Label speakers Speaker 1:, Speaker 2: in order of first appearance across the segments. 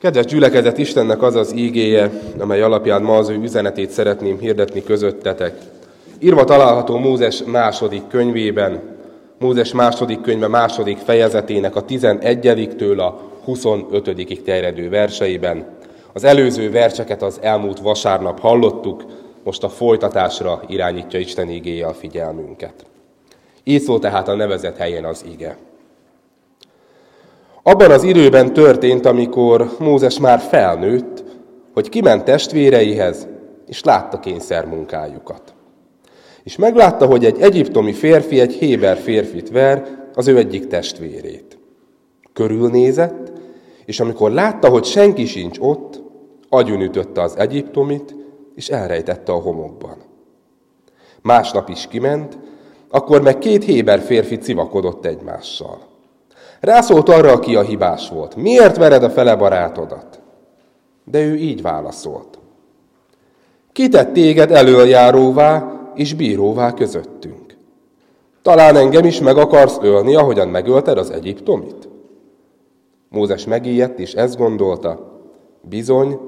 Speaker 1: Kedves gyülekezet, Istennek az az ígéje, amely alapján ma az ő üzenetét szeretném hirdetni közöttetek. Írva található Mózes második könyvében, Mózes második könyve második fejezetének a 11-től a 25 terjedő verseiben. Az előző verseket az elmúlt vasárnap hallottuk, most a folytatásra irányítja Isten ígéje a figyelmünket. Így szól tehát a nevezett helyen az ige. Abban az időben történt, amikor Mózes már felnőtt, hogy kiment testvéreihez, és látta kényszermunkájukat. És meglátta, hogy egy egyiptomi férfi egy héber férfit ver, az ő egyik testvérét. Körülnézett, és amikor látta, hogy senki sincs ott, agyonütötte az egyiptomit, és elrejtette a homokban. Másnap is kiment, akkor meg két héber férfi civakodott egymással. Rászólt arra, aki a hibás volt. Miért vered a fele barátodat? De ő így válaszolt. Kitett téged előjáróvá és bíróvá közöttünk. Talán engem is meg akarsz ölni, ahogyan megölted az egyiptomit? Mózes megijedt, és ezt gondolta, bizony,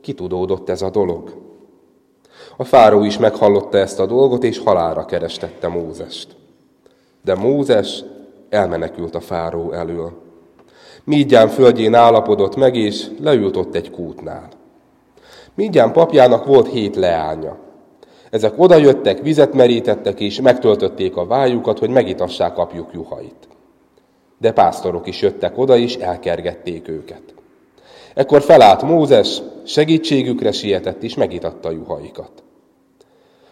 Speaker 1: kitudódott ez a dolog. A fáró is meghallotta ezt a dolgot, és halára kerestette Mózest. De Mózes elmenekült a fáró elől. Mígyán földjén állapodott meg, és leült ott egy kútnál. Mígyán papjának volt hét leánya. Ezek odajöttek, vizet merítettek, és megtöltötték a vájukat, hogy megitassák apjuk juhait. De pásztorok is jöttek oda, és elkergették őket. Ekkor felállt Mózes, segítségükre sietett, és megitatta juhaikat.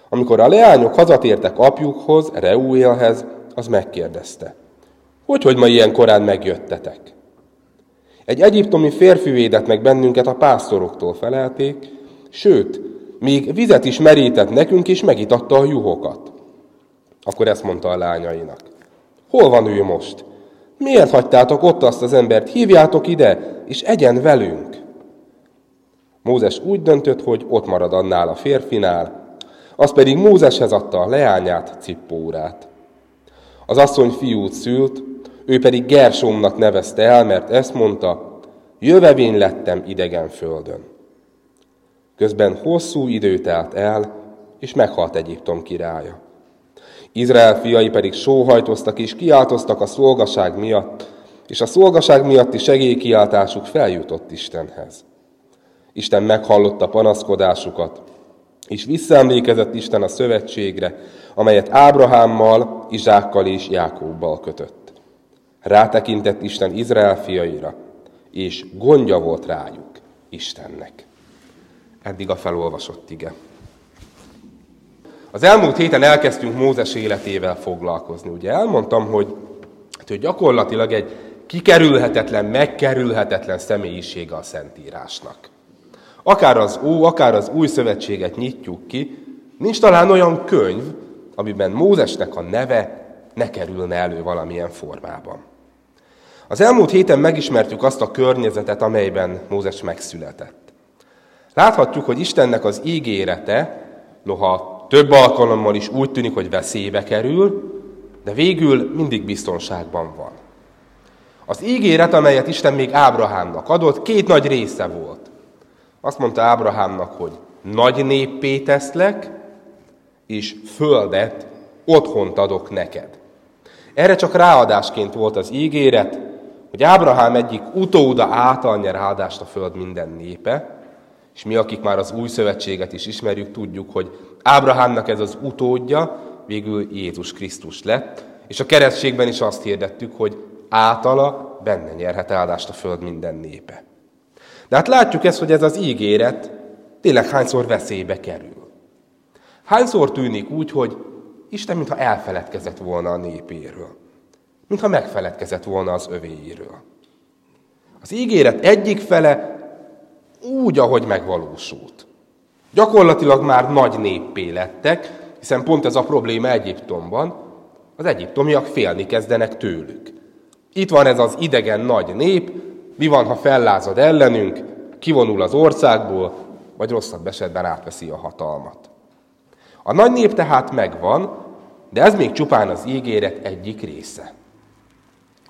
Speaker 1: Amikor a leányok hazatértek apjukhoz, Reuélhez, az megkérdezte. Hogy, hogy ma ilyen korán megjöttetek? Egy egyiptomi férfi védett meg bennünket a pásztoroktól felelték, sőt, még vizet is merített nekünk, és megitatta a juhokat. Akkor ezt mondta a lányainak. Hol van ő most? Miért hagytátok ott azt az embert? Hívjátok ide, és egyen velünk. Mózes úgy döntött, hogy ott marad annál a férfinál, az pedig Mózeshez adta a leányát, Cippórát. Az asszony fiút szült, ő pedig Gersomnak nevezte el, mert ezt mondta, jövevény lettem idegen földön. Közben hosszú idő telt el, és meghalt Egyiptom királya. Izrael fiai pedig sóhajtoztak és kiáltoztak a szolgaság miatt, és a szolgaság miatti segélykiáltásuk feljutott Istenhez. Isten meghallotta panaszkodásukat, és visszaemlékezett Isten a szövetségre, amelyet Ábrahámmal, Izsákkal és Jákóbbal kötött. Rátekintett Isten Izrael fiaira, és gondja volt rájuk Istennek. Eddig a felolvasott ige. Az elmúlt héten elkezdtünk Mózes életével foglalkozni. Ugye elmondtam, hogy, hát, hogy gyakorlatilag egy kikerülhetetlen, megkerülhetetlen személyisége a Szentírásnak. Akár az Ó, akár az Új Szövetséget nyitjuk ki, nincs talán olyan könyv, amiben Mózesnek a neve ne kerülne elő valamilyen formában. Az elmúlt héten megismertük azt a környezetet, amelyben Mózes megszületett. Láthatjuk, hogy Istennek az ígérete, noha több alkalommal is úgy tűnik, hogy veszélybe kerül, de végül mindig biztonságban van. Az ígéret, amelyet Isten még Ábrahámnak adott, két nagy része volt. Azt mondta Ábrahámnak, hogy nagy néppé teszlek, és földet, otthont adok neked. Erre csak ráadásként volt az ígéret, hogy Ábrahám egyik utóda által nyer áldást a föld minden népe, és mi, akik már az új szövetséget is ismerjük, tudjuk, hogy Ábrahámnak ez az utódja végül Jézus Krisztus lett, és a keresztségben is azt hirdettük, hogy általa benne nyerhet áldást a föld minden népe. De hát látjuk ezt, hogy ez az ígéret tényleg hányszor veszélybe kerül. Hányszor tűnik úgy, hogy Isten mintha elfeledkezett volna a népéről. Mintha megfeledkezett volna az övéiről. Az ígéret egyik fele úgy, ahogy megvalósult. Gyakorlatilag már nagy néppé lettek, hiszen pont ez a probléma Egyiptomban, az egyiptomiak félni kezdenek tőlük. Itt van ez az idegen nagy nép, mi van, ha fellázad ellenünk, kivonul az országból, vagy rosszabb esetben átveszi a hatalmat. A nagy nép tehát megvan, de ez még csupán az ígéret egyik része.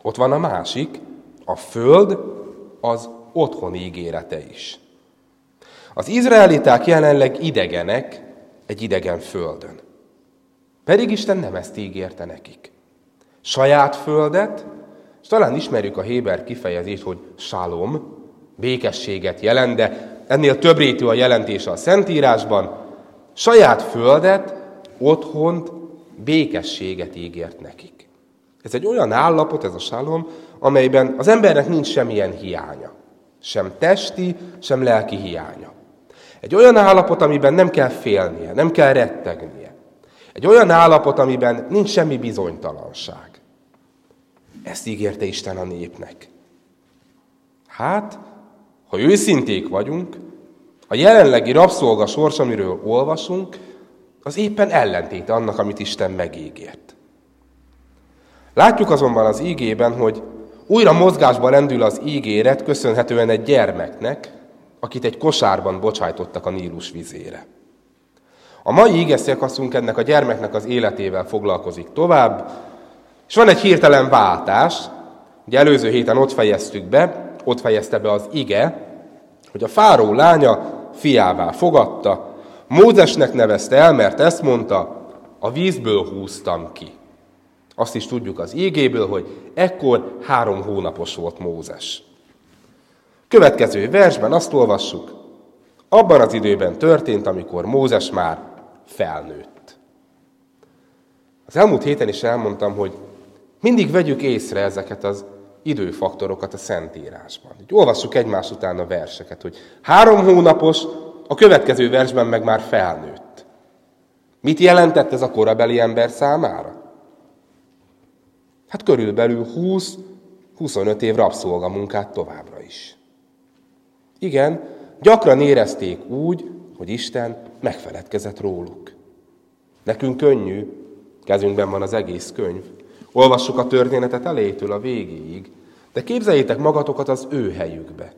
Speaker 1: Ott van a másik, a föld az otthon ígérete is. Az izraeliták jelenleg idegenek egy idegen földön. Pedig Isten nem ezt ígérte nekik. Saját földet, és talán ismerjük a Héber kifejezést, hogy salom, békességet jelent, de ennél több rétű a jelentése a Szentírásban, saját földet, otthont, békességet ígért nekik. Ez egy olyan állapot, ez a salom, amelyben az embernek nincs semmilyen hiánya. Sem testi, sem lelki hiánya. Egy olyan állapot, amiben nem kell félnie, nem kell rettegnie. Egy olyan állapot, amiben nincs semmi bizonytalanság. Ezt ígérte Isten a népnek. Hát, ha őszinték vagyunk, a jelenlegi rabszolga sors, amiről olvasunk, az éppen ellentéte annak, amit Isten megígért. Látjuk azonban az ígében, hogy újra mozgásba rendül az ígéret köszönhetően egy gyermeknek, akit egy kosárban bocsájtottak a Nílus vizére. A mai ígeszekaszunk ennek a gyermeknek az életével foglalkozik tovább, és van egy hirtelen váltás, ugye előző héten ott fejeztük be, ott fejezte be az ige, hogy a fáró lánya fiává fogadta, Mózesnek nevezte el, mert ezt mondta, a vízből húztam ki. Azt is tudjuk az ígéből, hogy ekkor három hónapos volt Mózes. Következő versben azt olvassuk, abban az időben történt, amikor Mózes már felnőtt. Az elmúlt héten is elmondtam, hogy mindig vegyük észre ezeket az időfaktorokat a Szentírásban. Így olvassuk egymás után a verseket, hogy három hónapos, a következő versben meg már felnőtt. Mit jelentett ez a korabeli ember számára? Hát körülbelül 20-25 év rabszolgamunkát továbbra is. Igen, gyakran érezték úgy, hogy Isten megfeledkezett róluk. Nekünk könnyű, kezünkben van az egész könyv. Olvassuk a történetet elétől a végéig, de képzeljétek magatokat az ő helyükbe.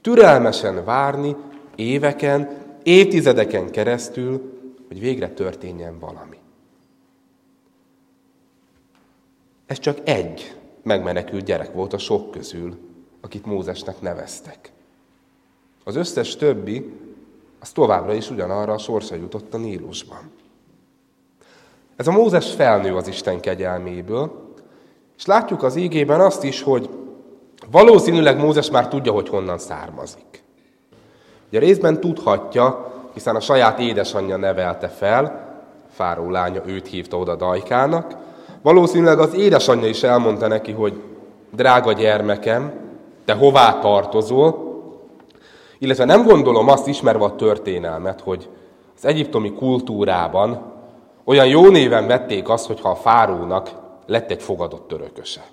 Speaker 1: Türelmesen várni éveken, évtizedeken keresztül, hogy végre történjen valami. Ez csak egy megmenekült gyerek volt a sok közül, akit Mózesnek neveztek. Az összes többi, az továbbra is ugyanarra a sorsa jutott a Nílusban. Ez a Mózes felnő az Isten kegyelméből, és látjuk az ígében azt is, hogy valószínűleg Mózes már tudja, hogy honnan származik. Ugye részben tudhatja, hiszen a saját édesanyja nevelte fel, Fáró lánya őt hívta oda Dajkának, valószínűleg az édesanyja is elmondta neki, hogy drága gyermekem, te hová tartozol, illetve nem gondolom azt ismerve a történelmet, hogy az egyiptomi kultúrában olyan jó néven vették azt, hogyha a fárónak lett egy fogadott örököse.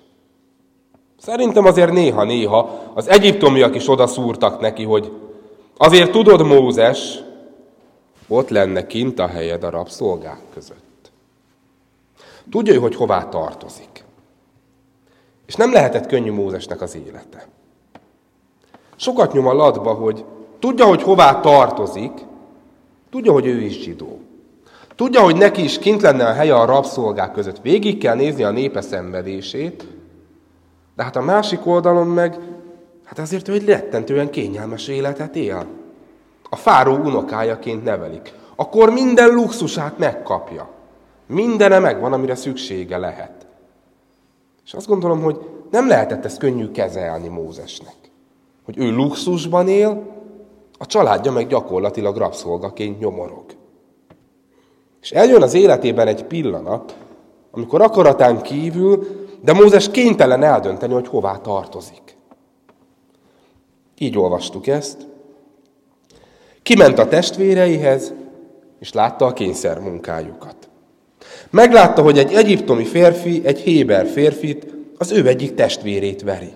Speaker 1: Szerintem azért néha-néha az egyiptomiak is odaszúrtak neki, hogy azért tudod, Mózes, ott lenne kint a helyed a rabszolgák között. Tudja, hogy hová tartozik. És nem lehetett könnyű Mózesnek az élete. Sokat nyom a latba, hogy tudja, hogy hová tartozik, tudja, hogy ő is zsidó. Tudja, hogy neki is kint lenne a helye a rabszolgák között. Végig kell nézni a népe szenvedését, de hát a másik oldalon meg, hát azért ő egy rettentően kényelmes életet él. A fáró unokájaként nevelik. Akkor minden luxusát megkapja. Mindene megvan, amire szüksége lehet. És azt gondolom, hogy nem lehetett ezt könnyű kezelni Mózesnek hogy ő luxusban él, a családja meg gyakorlatilag rabszolgaként nyomorog. És eljön az életében egy pillanat, amikor akaratán kívül, de Mózes kénytelen eldönteni, hogy hová tartozik. Így olvastuk ezt. Kiment a testvéreihez, és látta a kényszer munkájukat. Meglátta, hogy egy egyiptomi férfi, egy héber férfit, az ő egyik testvérét veri.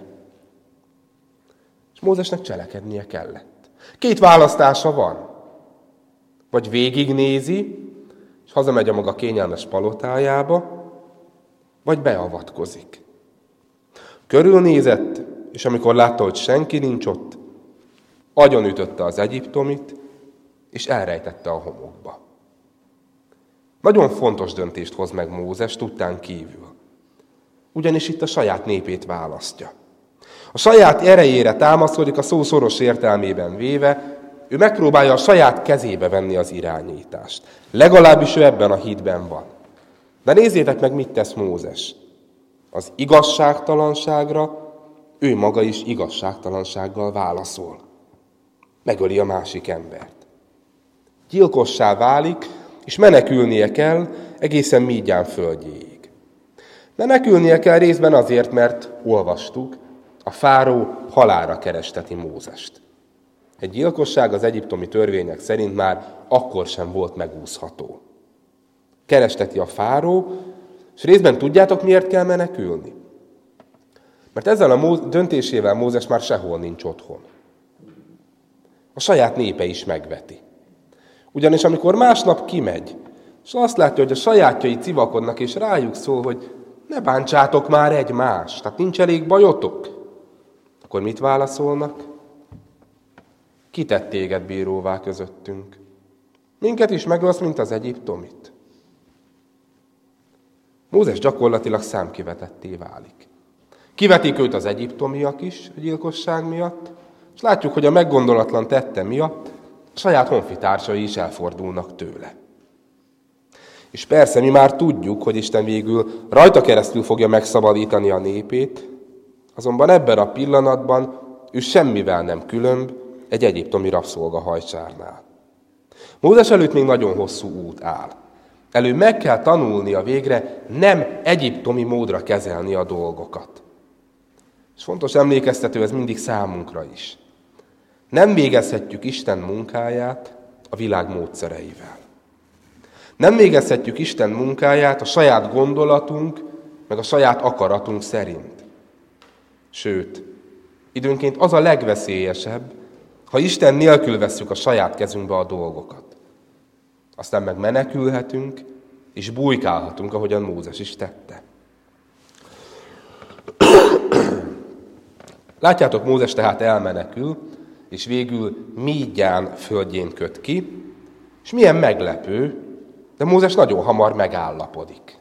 Speaker 1: És Mózesnek cselekednie kellett. Két választása van. Vagy végignézi, és hazamegy a maga kényelmes palotájába, vagy beavatkozik. Körülnézett, és amikor látta, hogy senki nincs ott, ütötte az egyiptomit, és elrejtette a homokba. Nagyon fontos döntést hoz meg Mózes tudtán kívül. Ugyanis itt a saját népét választja. A saját erejére támaszkodik a szó szoros értelmében véve, ő megpróbálja a saját kezébe venni az irányítást. Legalábbis ő ebben a hitben van. De nézzétek meg, mit tesz Mózes. Az igazságtalanságra ő maga is igazságtalansággal válaszol. Megöli a másik embert. Gyilkossá válik, és menekülnie kell egészen Mígyán földjéig. Menekülnie kell részben azért, mert olvastuk, a fáró halára keresteti Mózest. Egy gyilkosság az egyiptomi törvények szerint már akkor sem volt megúszható. Keresteti a fáró, és részben tudjátok, miért kell menekülni? Mert ezzel a döntésével Mózes már sehol nincs otthon. A saját népe is megveti. Ugyanis amikor másnap kimegy, és azt látja, hogy a sajátjai civakodnak, és rájuk szól, hogy ne bántsátok már egymást, tehát nincs elég bajotok, akkor mit válaszolnak? Kitett téged bíróvá közöttünk? Minket is megölsz, mint az egyiptomit. Mózes gyakorlatilag számkivetetté válik. Kivetik őt az egyiptomiak is a gyilkosság miatt, és látjuk, hogy a meggondolatlan tette miatt saját honfitársai is elfordulnak tőle. És persze mi már tudjuk, hogy Isten végül rajta keresztül fogja megszabadítani a népét, azonban ebben a pillanatban ő semmivel nem különb egy egyiptomi rabszolga hajcsárnál. Mózes előtt még nagyon hosszú út áll. Elő meg kell tanulnia végre nem egyiptomi módra kezelni a dolgokat. És fontos emlékeztető ez mindig számunkra is. Nem végezhetjük Isten munkáját a világ módszereivel. Nem végezhetjük Isten munkáját a saját gondolatunk, meg a saját akaratunk szerint. Sőt, időnként az a legveszélyesebb, ha Isten nélkül vesszük a saját kezünkbe a dolgokat. Aztán meg menekülhetünk, és bújkálhatunk, ahogyan Mózes is tette. Látjátok, Mózes tehát elmenekül, és végül Mígyán földjén köt ki, és milyen meglepő, de Mózes nagyon hamar megállapodik.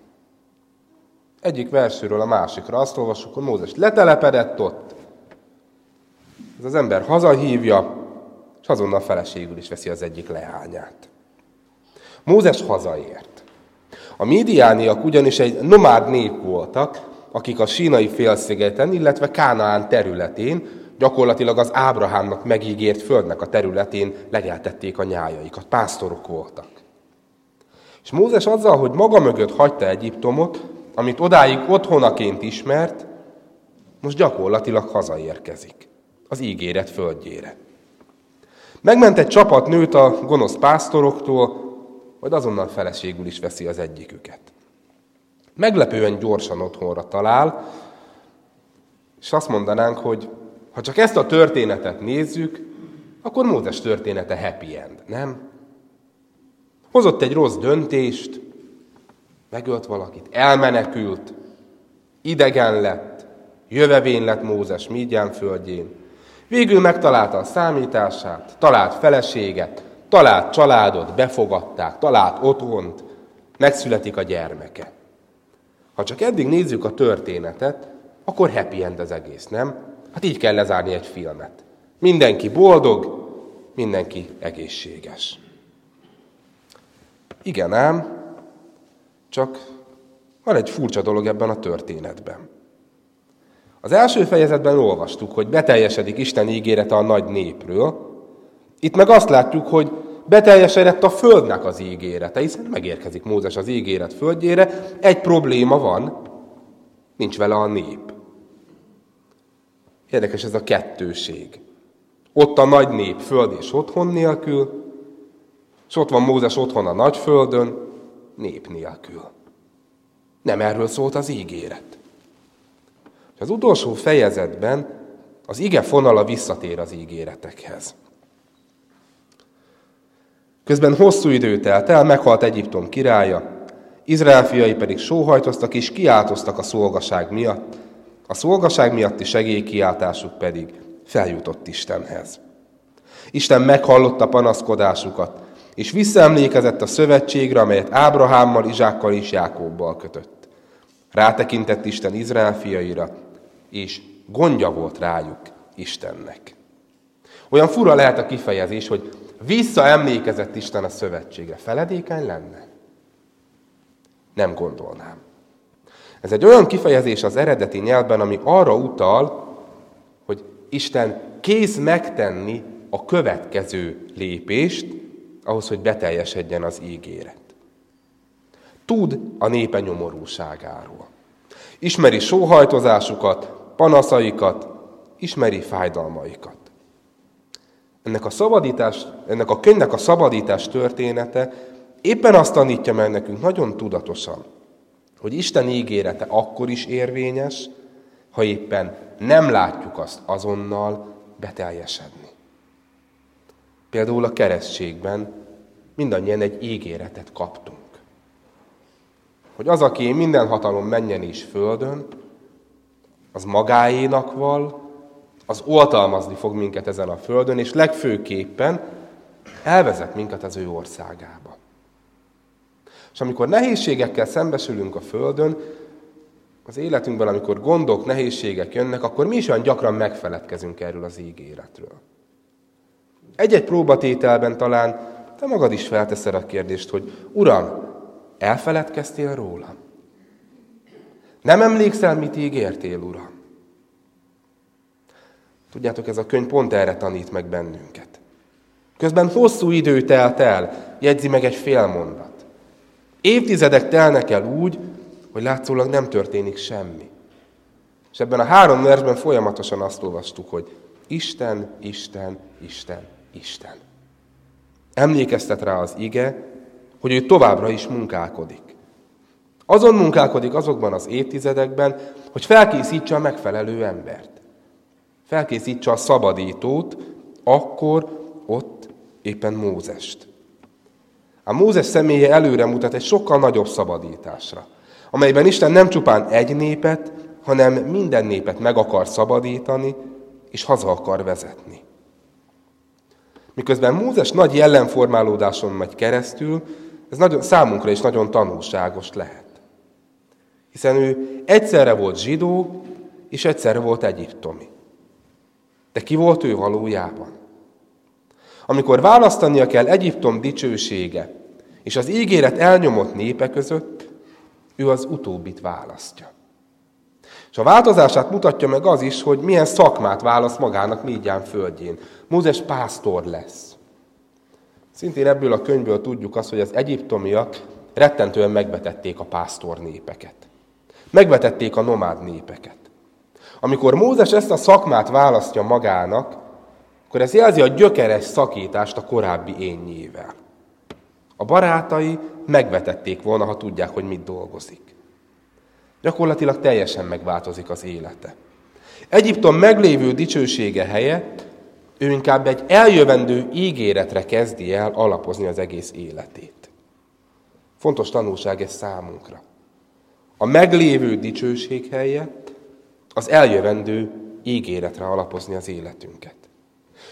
Speaker 1: Egyik versről a másikra azt olvasjuk, hogy Mózes letelepedett ott, ez az ember hazahívja, és azonnal feleségül is veszi az egyik leányát. Mózes hazaért. A médiániak ugyanis egy nomád nép voltak, akik a sínai félszigeten, illetve Kánaán területén, gyakorlatilag az Ábrahámnak megígért földnek a területén legeltették a nyájaikat. Pásztorok voltak. És Mózes azzal, hogy maga mögött hagyta Egyiptomot, amit odáig otthonaként ismert, most gyakorlatilag hazaérkezik az ígéret földjére. Megment egy csapat nőt a gonosz pásztoroktól, majd azonnal feleségül is veszi az egyiküket. Meglepően gyorsan otthonra talál, és azt mondanánk, hogy ha csak ezt a történetet nézzük, akkor Mózes története happy end, nem? Hozott egy rossz döntést, megölt valakit, elmenekült, idegen lett, jövevén lett Mózes Mígyán földjén, Végül megtalálta a számítását, talált feleséget, talált családot, befogadták, talált otthont, megszületik a gyermeke. Ha csak eddig nézzük a történetet, akkor happy end az egész, nem? Hát így kell lezárni egy filmet. Mindenki boldog, mindenki egészséges. Igen ám, csak van egy furcsa dolog ebben a történetben. Az első fejezetben olvastuk, hogy beteljesedik Isten ígérete a nagy népről. Itt meg azt látjuk, hogy beteljesedett a földnek az ígérete, hiszen megérkezik Mózes az ígéret földjére. Egy probléma van, nincs vele a nép. Érdekes ez a kettőség. Ott a nagy nép föld és otthon nélkül, és ott van Mózes otthon a nagy földön, nép nélkül. Nem erről szólt az ígéret. És az utolsó fejezetben az ige fonala visszatér az ígéretekhez. Közben hosszú idő telt el, meghalt Egyiptom királya, Izrael fiai pedig sóhajtoztak és kiáltoztak a szolgaság miatt, a szolgaság miatti segélykiáltásuk pedig feljutott Istenhez. Isten meghallotta panaszkodásukat, és visszaemlékezett a szövetségre, amelyet Ábrahámmal, Izsákkal és Jákobbal kötött. Rátekintett Isten Izrael fiaira, és gondja volt rájuk Istennek. Olyan fura lehet a kifejezés, hogy visszaemlékezett Isten a szövetségre. Feledékeny lenne? Nem gondolnám. Ez egy olyan kifejezés az eredeti nyelvben, ami arra utal, hogy Isten kész megtenni a következő lépést, ahhoz, hogy beteljesedjen az ígéret. Tud a népe nyomorúságáról. Ismeri sóhajtozásukat, panaszaikat, ismeri fájdalmaikat. Ennek a, szabadítás, ennek a könyvnek a szabadítás története éppen azt tanítja meg nekünk nagyon tudatosan, hogy Isten ígérete akkor is érvényes, ha éppen nem látjuk azt azonnal beteljesedni. Például a keresztségben mindannyian egy ígéretet kaptunk. Hogy az, aki minden hatalom menjen is földön, az magáénak val, az oltalmazni fog minket ezen a földön, és legfőképpen elvezet minket az ő országába. És amikor nehézségekkel szembesülünk a földön, az életünkben, amikor gondok, nehézségek jönnek, akkor mi is olyan gyakran megfeledkezünk erről az ígéretről. Egy-egy próbatételben talán te magad is felteszed a kérdést, hogy Uram, elfeledkeztél rólam? Nem emlékszel, mit ígértél, Uram? Tudjátok, ez a könyv pont erre tanít meg bennünket. Közben hosszú idő telt el, jegyzi meg egy fél mondat. Évtizedek telnek el úgy, hogy látszólag nem történik semmi. És ebben a három versben folyamatosan azt olvastuk, hogy Isten, Isten, Isten, Isten. Emlékeztet rá az ige, hogy ő továbbra is munkálkodik. Azon munkálkodik azokban az évtizedekben, hogy felkészítse a megfelelő embert. Felkészítse a szabadítót, akkor ott éppen Mózest. A Mózes személye előre mutat egy sokkal nagyobb szabadításra, amelyben Isten nem csupán egy népet, hanem minden népet meg akar szabadítani, és haza akar vezetni. Miközben Mózes nagy jellemformálódáson megy keresztül, ez nagyon, számunkra is nagyon tanulságos lehet. Hiszen ő egyszerre volt zsidó, és egyszerre volt egyiptomi. De ki volt ő valójában? Amikor választania kell Egyiptom dicsősége és az ígéret elnyomott népe között, ő az utóbbit választja. És a változását mutatja meg az is, hogy milyen szakmát választ magának Mígyán földjén. Mózes pásztor lesz. Szintén ebből a könyvből tudjuk azt, hogy az egyiptomiak rettentően megvetették a pásztor népeket. Megvetették a nomád népeket. Amikor Mózes ezt a szakmát választja magának, akkor ez jelzi a gyökeres szakítást a korábbi énnyével. A barátai megvetették volna, ha tudják, hogy mit dolgozik. Gyakorlatilag teljesen megváltozik az élete. Egyiptom meglévő dicsősége helyett ő inkább egy eljövendő ígéretre kezdi el alapozni az egész életét. Fontos tanulság ez számunkra. A meglévő dicsőség helyett az eljövendő ígéretre alapozni az életünket.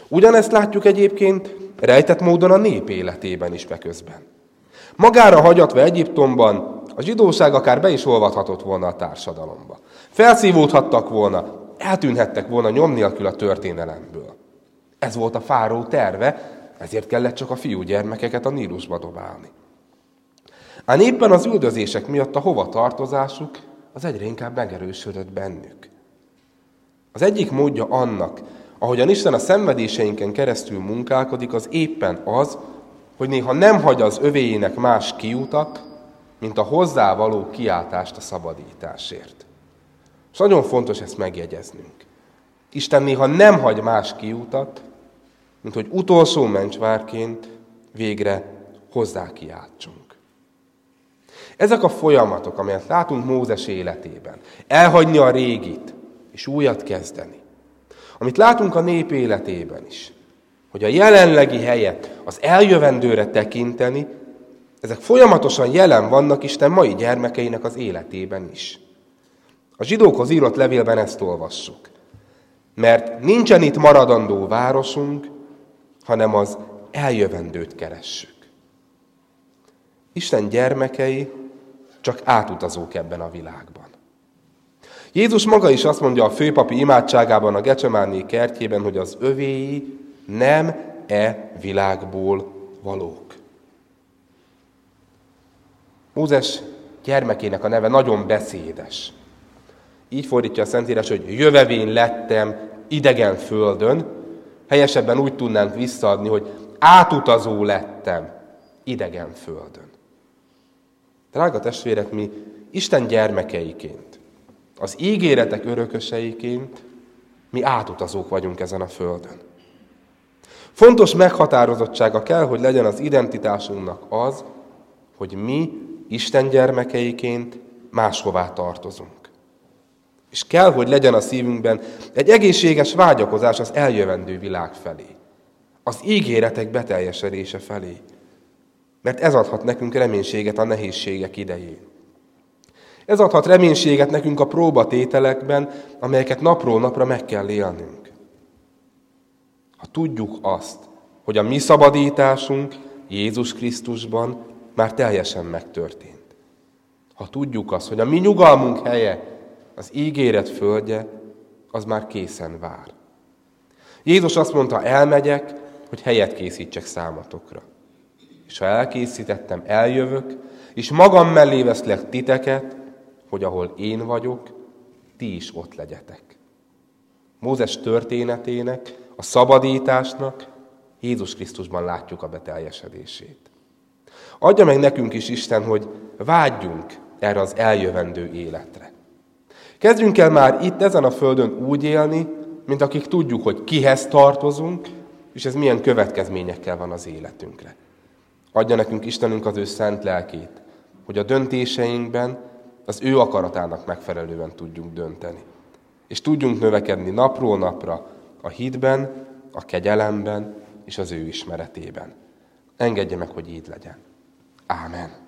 Speaker 1: Ugyanezt látjuk egyébként rejtett módon a nép életében is beközben. Magára hagyatva Egyiptomban a zsidóság akár be is olvadhatott volna a társadalomba. Felszívódhattak volna, eltűnhettek volna nyom nélkül a történelemből. Ez volt a fáró terve, ezért kellett csak a fiúgyermekeket a Nílusba dobálni. Ám éppen az üldözések miatt a hova tartozásuk az egyre inkább megerősödött bennük. Az egyik módja annak, ahogyan Isten a szenvedéseinken keresztül munkálkodik, az éppen az, hogy néha nem hagy az övéjének más kiutat, mint a hozzávaló kiáltást a szabadításért. És nagyon fontos ezt megjegyeznünk. Isten néha nem hagy más kiutat, mint hogy utolsó mencsvárként végre hozzá kiáltsunk. Ezek a folyamatok, amelyet látunk Mózes életében, elhagyni a régit, és újat kezdeni. Amit látunk a nép életében is, hogy a jelenlegi helyet az eljövendőre tekinteni, ezek folyamatosan jelen vannak Isten mai gyermekeinek az életében is. A zsidókhoz írott levélben ezt olvassuk. Mert nincsen itt maradandó városunk, hanem az eljövendőt keressük. Isten gyermekei csak átutazók ebben a világban. Jézus maga is azt mondja a főpapi imádságában a Gecsemáné kertjében, hogy az övéi nem e világból valók. Mózes gyermekének a neve nagyon beszédes. Így fordítja a Szentírás, hogy jövevén lettem idegen földön, helyesebben úgy tudnánk visszaadni, hogy átutazó lettem idegen földön. Drága testvérek, mi Isten gyermekeiként, az ígéretek örököseiként mi átutazók vagyunk ezen a földön. Fontos meghatározottsága kell, hogy legyen az identitásunknak az, hogy mi Isten gyermekeiként máshová tartozunk. És kell, hogy legyen a szívünkben egy egészséges vágyakozás az eljövendő világ felé. Az ígéretek beteljesedése felé. Mert ez adhat nekünk reménységet a nehézségek idején. Ez adhat reménységet nekünk a próbatételekben, amelyeket napról napra meg kell élnünk. Ha tudjuk azt, hogy a mi szabadításunk Jézus Krisztusban már teljesen megtörtént. Ha tudjuk azt, hogy a mi nyugalmunk helye az ígéret földje, az már készen vár. Jézus azt mondta, elmegyek, hogy helyet készítsek számatokra. És ha elkészítettem, eljövök, és magam mellé veszlek titeket, hogy ahol én vagyok, ti is ott legyetek. Mózes történetének, a szabadításnak Jézus Krisztusban látjuk a beteljesedését. Adja meg nekünk is Isten, hogy vágyjunk erre az eljövendő életre. Kezdjünk el már itt ezen a földön úgy élni, mint akik tudjuk, hogy kihez tartozunk, és ez milyen következményekkel van az életünkre. Adja nekünk Istenünk az ő szent lelkét, hogy a döntéseinkben az ő akaratának megfelelően tudjunk dönteni. És tudjunk növekedni napról napra a hitben, a kegyelemben és az ő ismeretében. Engedje meg, hogy így legyen. Amen.